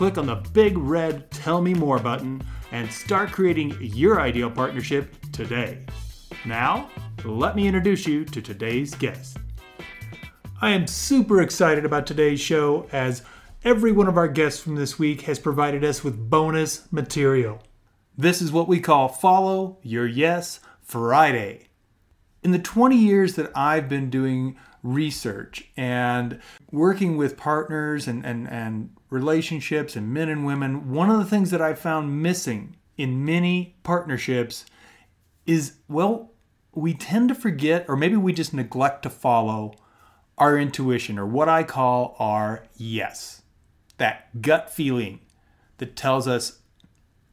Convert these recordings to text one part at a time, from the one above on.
click on the big red Tell Me More button, and start creating your ideal partnership today. Now, let me introduce you to today's guest. I am super excited about today's show as every one of our guests from this week has provided us with bonus material. This is what we call Follow Your Yes Friday. In the 20 years that I've been doing research and working with partners and, and, and relationships and men and women, one of the things that I've found missing in many partnerships is, well, we tend to forget, or maybe we just neglect to follow our intuition, or what I call our yes. That gut feeling that tells us,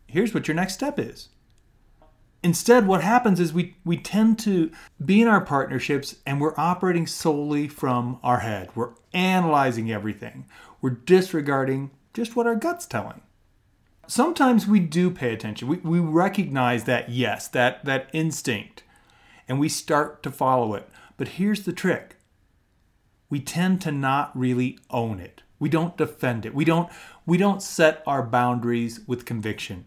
here's what your next step is. Instead, what happens is we, we tend to be in our partnerships and we're operating solely from our head. We're analyzing everything, we're disregarding just what our gut's telling. Sometimes we do pay attention. We, we recognize that yes, that, that instinct, and we start to follow it. But here's the trick we tend to not really own it. We don't defend it. We don't, we don't set our boundaries with conviction.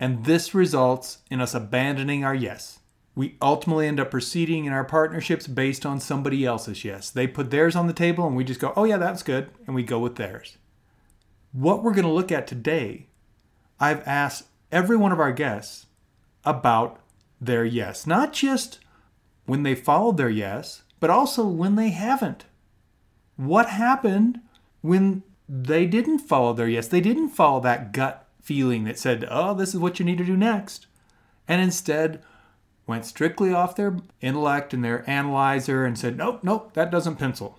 And this results in us abandoning our yes. We ultimately end up proceeding in our partnerships based on somebody else's yes. They put theirs on the table and we just go, oh, yeah, that's good. And we go with theirs. What we're going to look at today, I've asked every one of our guests about their yes. Not just when they followed their yes, but also when they haven't. What happened when they didn't follow their yes? They didn't follow that gut feeling that said, oh, this is what you need to do next. And instead went strictly off their intellect and their analyzer and said, nope, nope, that doesn't pencil.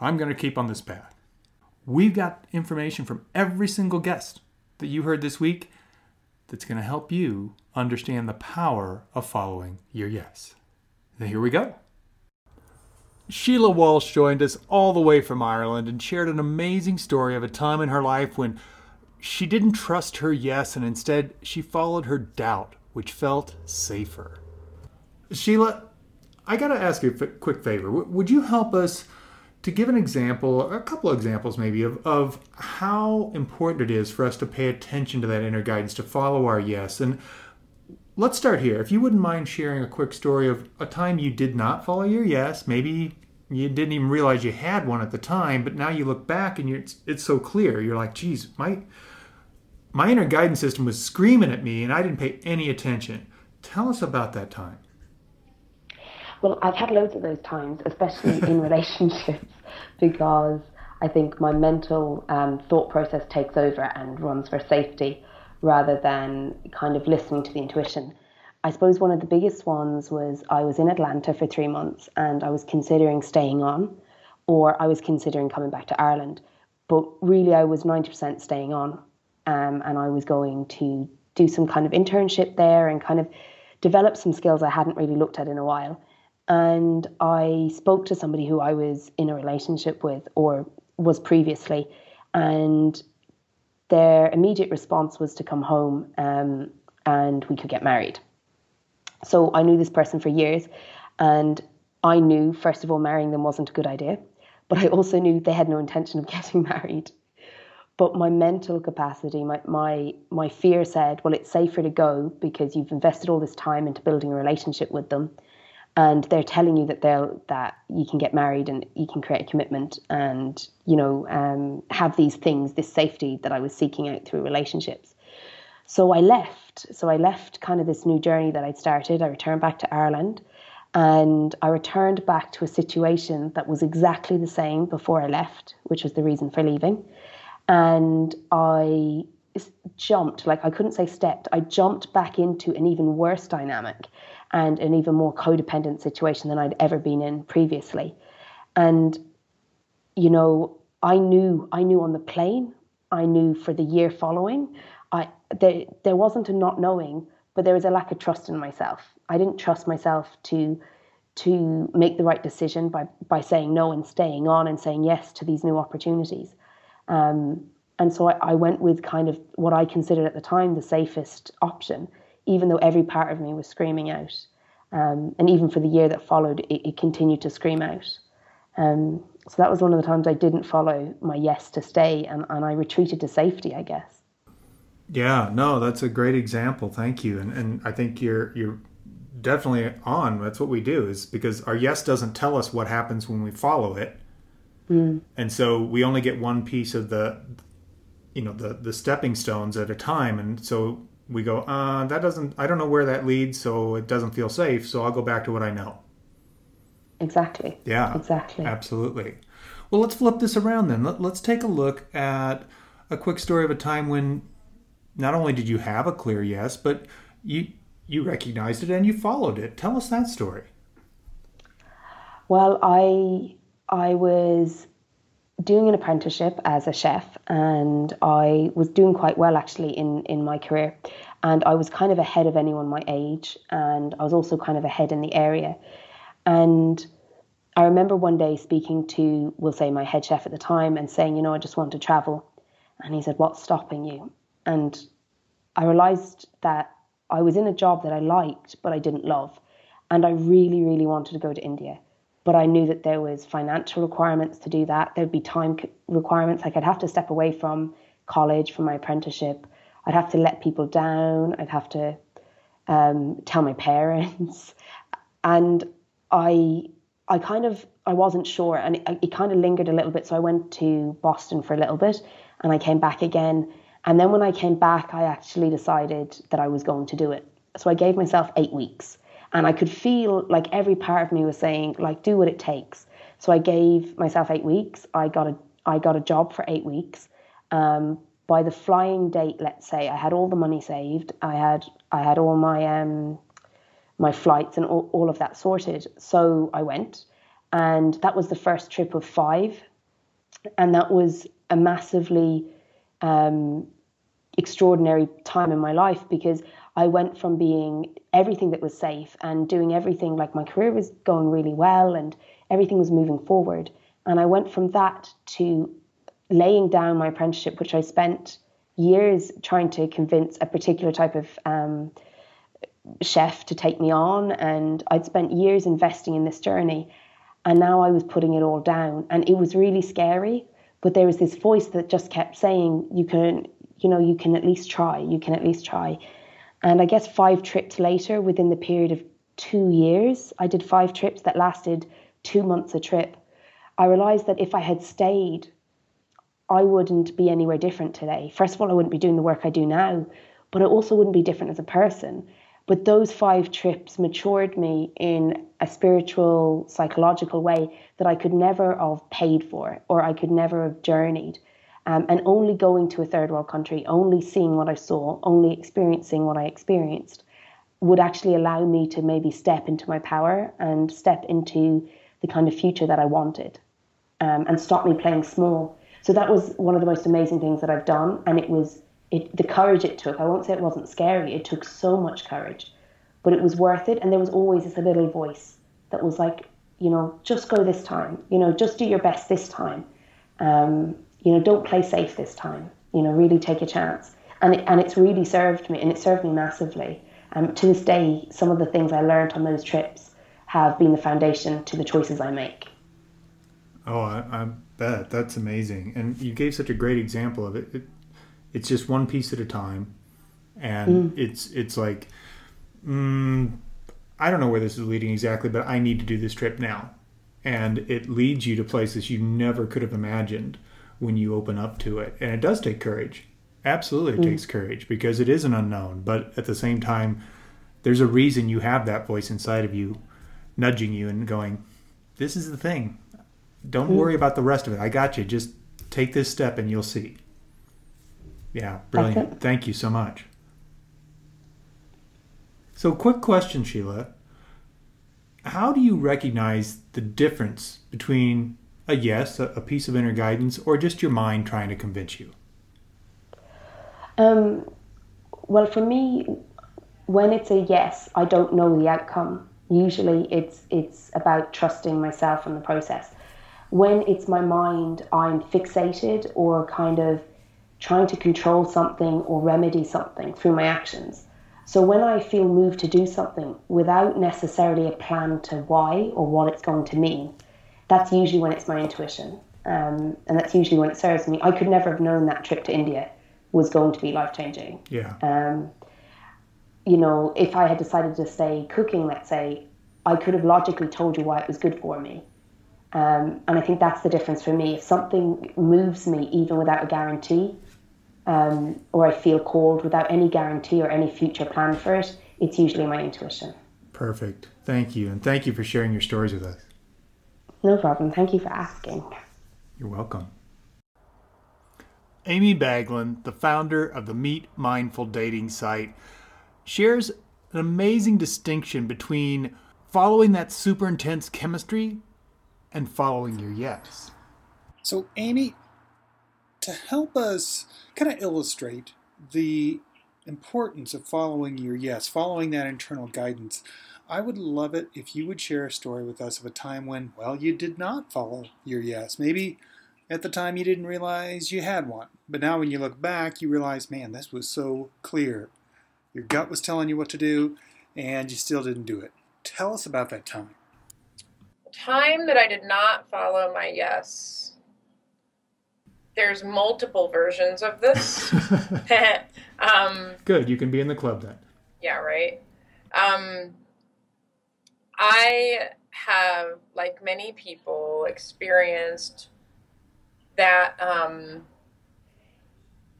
I'm going to keep on this path. We've got information from every single guest that you heard this week that's going to help you understand the power of following your yes. Now, here we go. Sheila Walsh joined us all the way from Ireland and shared an amazing story of a time in her life when she didn't trust her yes and instead she followed her doubt, which felt safer. Sheila, I got to ask you a quick favor. Would you help us to give an example, a couple of examples maybe, of, of how important it is for us to pay attention to that inner guidance, to follow our yes? And let's start here. If you wouldn't mind sharing a quick story of a time you did not follow your yes, maybe you didn't even realize you had one at the time, but now you look back and it's, it's so clear. You're like, geez, my my inner guidance system was screaming at me and I didn't pay any attention. Tell us about that time. Well, I've had loads of those times, especially in relationships, because I think my mental um, thought process takes over and runs for safety rather than kind of listening to the intuition. I suppose one of the biggest ones was I was in Atlanta for three months and I was considering staying on or I was considering coming back to Ireland. But really, I was 90% staying on um, and I was going to do some kind of internship there and kind of develop some skills I hadn't really looked at in a while. And I spoke to somebody who I was in a relationship with or was previously, and their immediate response was to come home um, and we could get married. So I knew this person for years, and I knew, first of all, marrying them wasn't a good idea, but I also knew they had no intention of getting married. But my mental capacity, my, my, my fear said, well, it's safer to go because you've invested all this time into building a relationship with them. And they're telling you that they'll that you can get married and you can create a commitment and you know um, have these things, this safety that I was seeking out through relationships. So I left. So I left kind of this new journey that I'd started. I returned back to Ireland and I returned back to a situation that was exactly the same before I left, which was the reason for leaving and I jumped, like I couldn't say stepped, I jumped back into an even worse dynamic and an even more codependent situation than I'd ever been in previously. And, you know, I knew, I knew on the plane, I knew for the year following, I there there wasn't a not knowing, but there was a lack of trust in myself. I didn't trust myself to to make the right decision by by saying no and staying on and saying yes to these new opportunities. Um, and so I, I, went with kind of what I considered at the time the safest option, even though every part of me was screaming out. Um, and even for the year that followed, it, it continued to scream out. Um, so that was one of the times I didn't follow my yes to stay, and, and I retreated to safety, I guess. Yeah, no, that's a great example. Thank you, and and I think you're you're definitely on. That's what we do is because our yes doesn't tell us what happens when we follow it, mm. and so we only get one piece of the, you know, the the stepping stones at a time, and so we go, uh, that doesn't. I don't know where that leads, so it doesn't feel safe. So I'll go back to what I know. Exactly. Yeah. Exactly. Absolutely. Well, let's flip this around then. Let, let's take a look at a quick story of a time when not only did you have a clear yes, but you you recognized it and you followed it. Tell us that story. Well, I I was doing an apprenticeship as a chef and I was doing quite well actually in in my career and I was kind of ahead of anyone my age and I was also kind of ahead in the area and I remember one day speaking to, we'll say, my head chef at the time and saying, you know, I just want to travel. And he said, What's stopping you? And I realized that I was in a job that I liked, but I didn't love. And I really, really wanted to go to India. But I knew that there was financial requirements to do that. There'd be time requirements. Like I'd have to step away from college, from my apprenticeship. I'd have to let people down. I'd have to um, tell my parents. And I I kind of I wasn't sure, and it, it kind of lingered a little bit. So I went to Boston for a little bit, and I came back again. And then when I came back, I actually decided that I was going to do it. So I gave myself eight weeks, and I could feel like every part of me was saying, like, do what it takes. So I gave myself eight weeks. I got a I got a job for eight weeks. Um, by the flying date, let's say, I had all the money saved. I had I had all my um, my flights and all, all of that sorted. So I went, and that was the first trip of five, and that was a massively um, extraordinary time in my life because I went from being everything that was safe and doing everything like my career was going really well and everything was moving forward. And I went from that to laying down my apprenticeship, which I spent years trying to convince a particular type of um, chef to take me on. And I'd spent years investing in this journey. And now I was putting it all down. And it was really scary but there was this voice that just kept saying you can you know you can at least try you can at least try and I guess five trips later within the period of 2 years I did five trips that lasted 2 months a trip. I realized that if I had stayed I wouldn't be anywhere different today. First of all I wouldn't be doing the work I do now but I also wouldn't be different as a person. But those five trips matured me in a spiritual, psychological way that I could never have paid for or I could never have journeyed. Um, and only going to a third world country, only seeing what I saw, only experiencing what I experienced, would actually allow me to maybe step into my power and step into the kind of future that I wanted um, and stop me playing small. So that was one of the most amazing things that I've done. And it was it, the courage it took, I won't say it wasn't scary, it took so much courage, but it was worth it. And there was always this little voice that was like, you know, just go this time, you know, just do your best this time. Um, you know, don't play safe this time, you know, really take a chance. And, it, and it's really served me, and it served me massively. Um, to this day, some of the things I learned on those trips have been the foundation to the choices I make. Oh, I, I bet that's amazing, and you gave such a great example of it. it it's just one piece at a time, and mm. it's it's like, mm, I don't know where this is leading exactly, but I need to do this trip now, and it leads you to places you never could have imagined when you open up to it, and it does take courage. Absolutely, it mm. takes courage because it is an unknown, but at the same time, there's a reason you have that voice inside of you, nudging you and going, "This is the thing. Don't mm. worry about the rest of it. I got you. Just take this step, and you'll see." Yeah, brilliant. Thank you so much. So, quick question, Sheila. How do you recognize the difference between a yes, a, piece of inner guidance, or just your mind trying to convince you? Um, Well, for me, when it's a yes, I don't know the outcome. Usually, it's it's about trusting myself and the process. When it's my mind, I'm fixated or kind of trying to control something or remedy something through my actions. So when I feel moved to do something without necessarily a plan to why or what it's going to mean, that's usually when it's my intuition. Um, and that's usually when it serves me. I could never have known that trip to India was going to be life changing. Yeah. Um, you know, if I had decided to stay cooking, let's say, I could have logically told you why it was good for me. Um, and I think that's the difference for me. If something moves me, even without a guarantee, um, or I feel called without any guarantee or any future plan for it, it's usually my intuition. Perfect. Thank you. And thank you for sharing your stories with us. No problem. Thank you for asking. You're welcome. Amy Baglan, the founder of the Meet Mindful dating site, shares an amazing distinction between following that super intense chemistry and following your yes. So, Amy, to help us kind of illustrate the importance of following your yes, following that internal guidance, I would love it if you would share a story with us of a time when, well, you did not follow your yes. Maybe at the time you didn't realize you had one, but now when you look back, you realize, man, this was so clear. Your gut was telling you what to do, and you still didn't do it. Tell us about that time. Time that I did not follow my yes. There's multiple versions of this. um, Good, you can be in the club then. Yeah, right. Um, I have, like many people, experienced that um,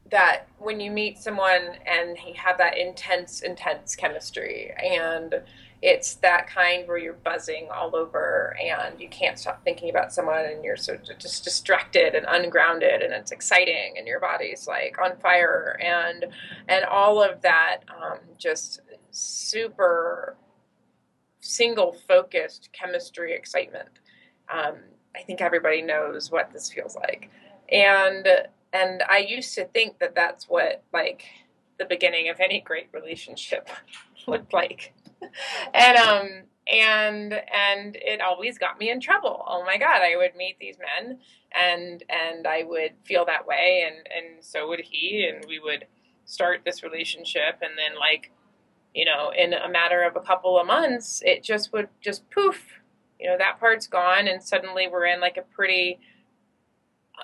that when you meet someone and you have that intense, intense chemistry, and it's that kind where you're buzzing all over and you can't stop thinking about someone and you're so just distracted and ungrounded and it's exciting and your body's like on fire and and all of that um, just super single focused chemistry excitement. Um, I think everybody knows what this feels like, and and I used to think that that's what like the beginning of any great relationship looked like, and um and and it always got me in trouble. Oh my god, I would meet these men and and I would feel that way and and so would he and we would start this relationship and then like you know, in a matter of a couple of months, it just would just poof, you know, that part's gone, and suddenly we're in like a pretty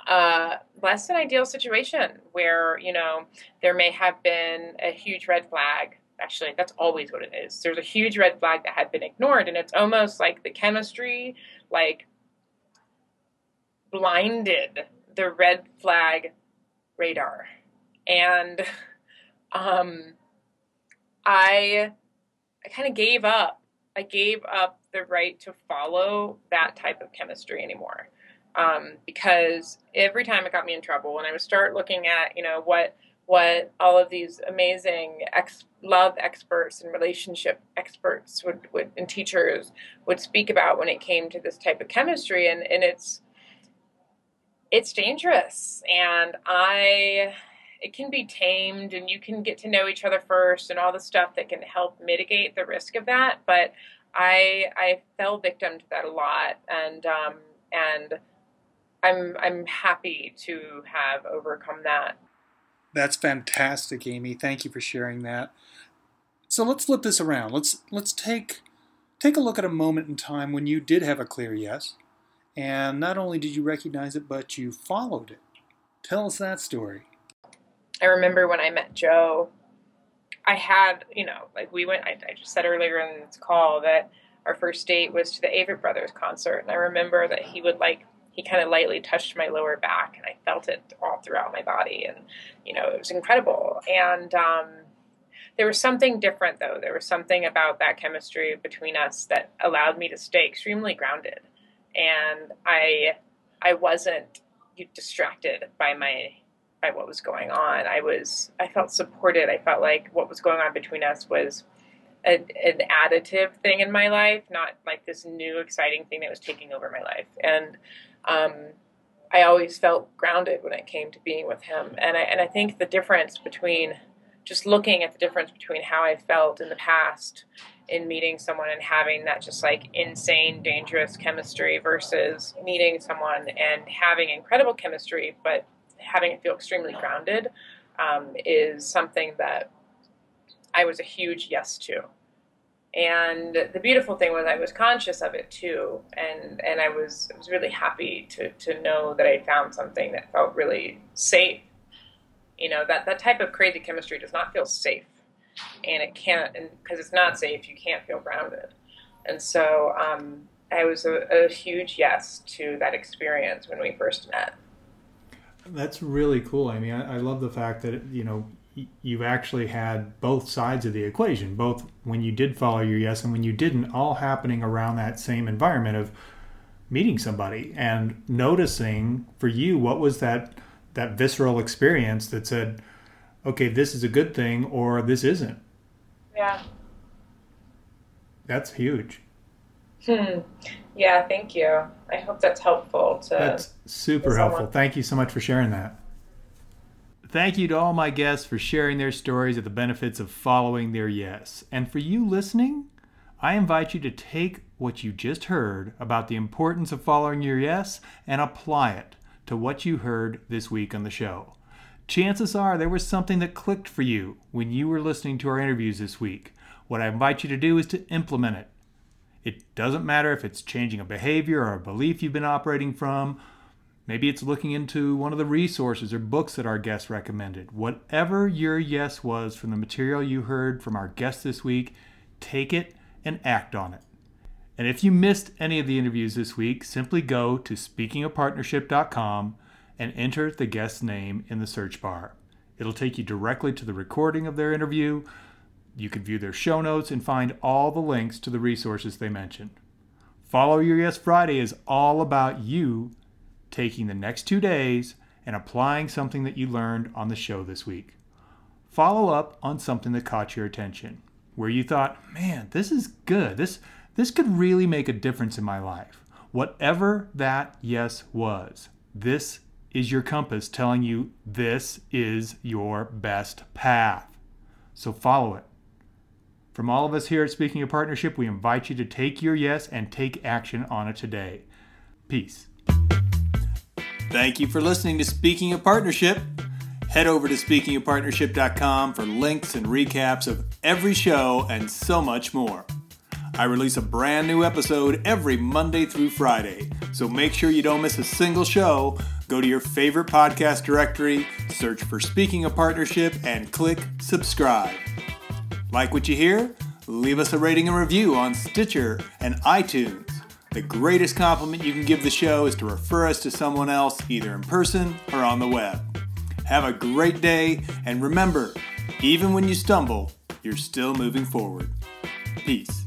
uh, less than ideal situation where, you know, there may have been a huge red flag. Actually, that's always what it is. There's a huge red flag that had been ignored, and it's almost like the chemistry, like, blinded the red flag radar. And, um, I I kind of gave up. I gave up the right to follow that type of chemistry anymore. Um, because every time it got me in trouble, when I would start looking at, you know, what what all of these amazing ex- love experts and relationship experts would, would and teachers would speak about when it came to this type of chemistry, and and it's it's dangerous, and I it can be tamed and you can get to know each other first and all the stuff that can help mitigate the risk of that. But I I fell victim to that a lot, and um, and I'm I'm happy to have overcome that. That's fantastic, Amy. Thank you for sharing that. So let's flip this around. Let's let's take take a look at a moment in time when you did have a clear yes, and not only did you recognize it, but you followed it. Tell us that story. I remember when I met Joe, I had, you know, like we went, I, I, just said earlier in this call that our first date was to the Avett Brothers concert. And I remember that he would like, he kind of lightly touched my lower back and I felt it all throughout my body. And, you know, it was incredible. And, um, there was something different though. There was something about that chemistry between us that allowed me to stay extremely grounded. And I, I wasn't distracted by my by what was going on. I was I felt supported. I felt like what was going on between us was a, an additive thing in my life, not like this new exciting thing that was taking over my life. And um, I always felt grounded when it came to being with him. And I and I think the difference between just looking at the difference between how I felt in the past in meeting someone and having that just like insane, dangerous chemistry versus meeting someone and having incredible chemistry, but having it feel extremely grounded um, is something that I was a huge yes to. And the beautiful thing was I was conscious of it too, and and I was I was really happy to to know that I found something that felt really safe. You know that that type of crazy chemistry does not feel safe, and it can't, because it's not safe, you can't feel grounded. And so um, I was a, a huge yes to that experience when we first met. That's really cool. I mean, I, I love the fact that you know you've actually had both sides of the equation, both when you did follow your yes and when you didn't, all happening around that same environment of meeting somebody and noticing for you what was that that visceral experience that said, okay, this is a good thing or this isn't. Yeah. That's huge. Hmm. Yeah, thank you. I hope that's helpful to That's super helpful. Thank you so much for sharing that. Thank you to all my guests for sharing their stories of the benefits of following their yes. And for you listening, I invite you to take what you just heard about the importance of following your yes and apply it to what you heard this week on the show. Chances are there was something that clicked for you when you were listening to our interviews this week. What I invite you to do is to implement it. It doesn't matter if it's changing a behavior or a belief you've been operating from Maybe it's looking into one of the resources or books that our guests recommended. Whatever your yes was from the material you heard from our guests this week, take it and act on it. And if you missed any of the interviews this week, simply go to speakingofpartnership.com and enter the guest's name in the search bar. It'll take you directly to the recording of their interview. You can view their show notes and find all the links to the resources they mentioned. Follow Your Yes Friday is all about you taking the next two days and applying something that you learned on the show this week. Follow up on something that caught your attention, where you thought, man, this is good. This, this could really make a difference in my life. Whatever that yes was, this is your compass telling you this is your best path. So follow it. From all of us here at Speaking of Partnership, we invite you to take your yes and take action on it today. Peace. Thank you for listening to Speaking of Partnership. Head over to speakingofpartnership.com for links and recaps of every show and so much more. I release a brand new episode every Monday through Friday, so make sure you don't miss a single show. Go to your favorite podcast directory, search for Speaking of Partnership, and click subscribe. Like what you hear? Leave us a rating and review on Stitcher and iTunes. The greatest compliment you can give the show is to refer us to someone else, either in person or on the web. Have a great day, and remember, even when you stumble, you're still moving forward. Peace.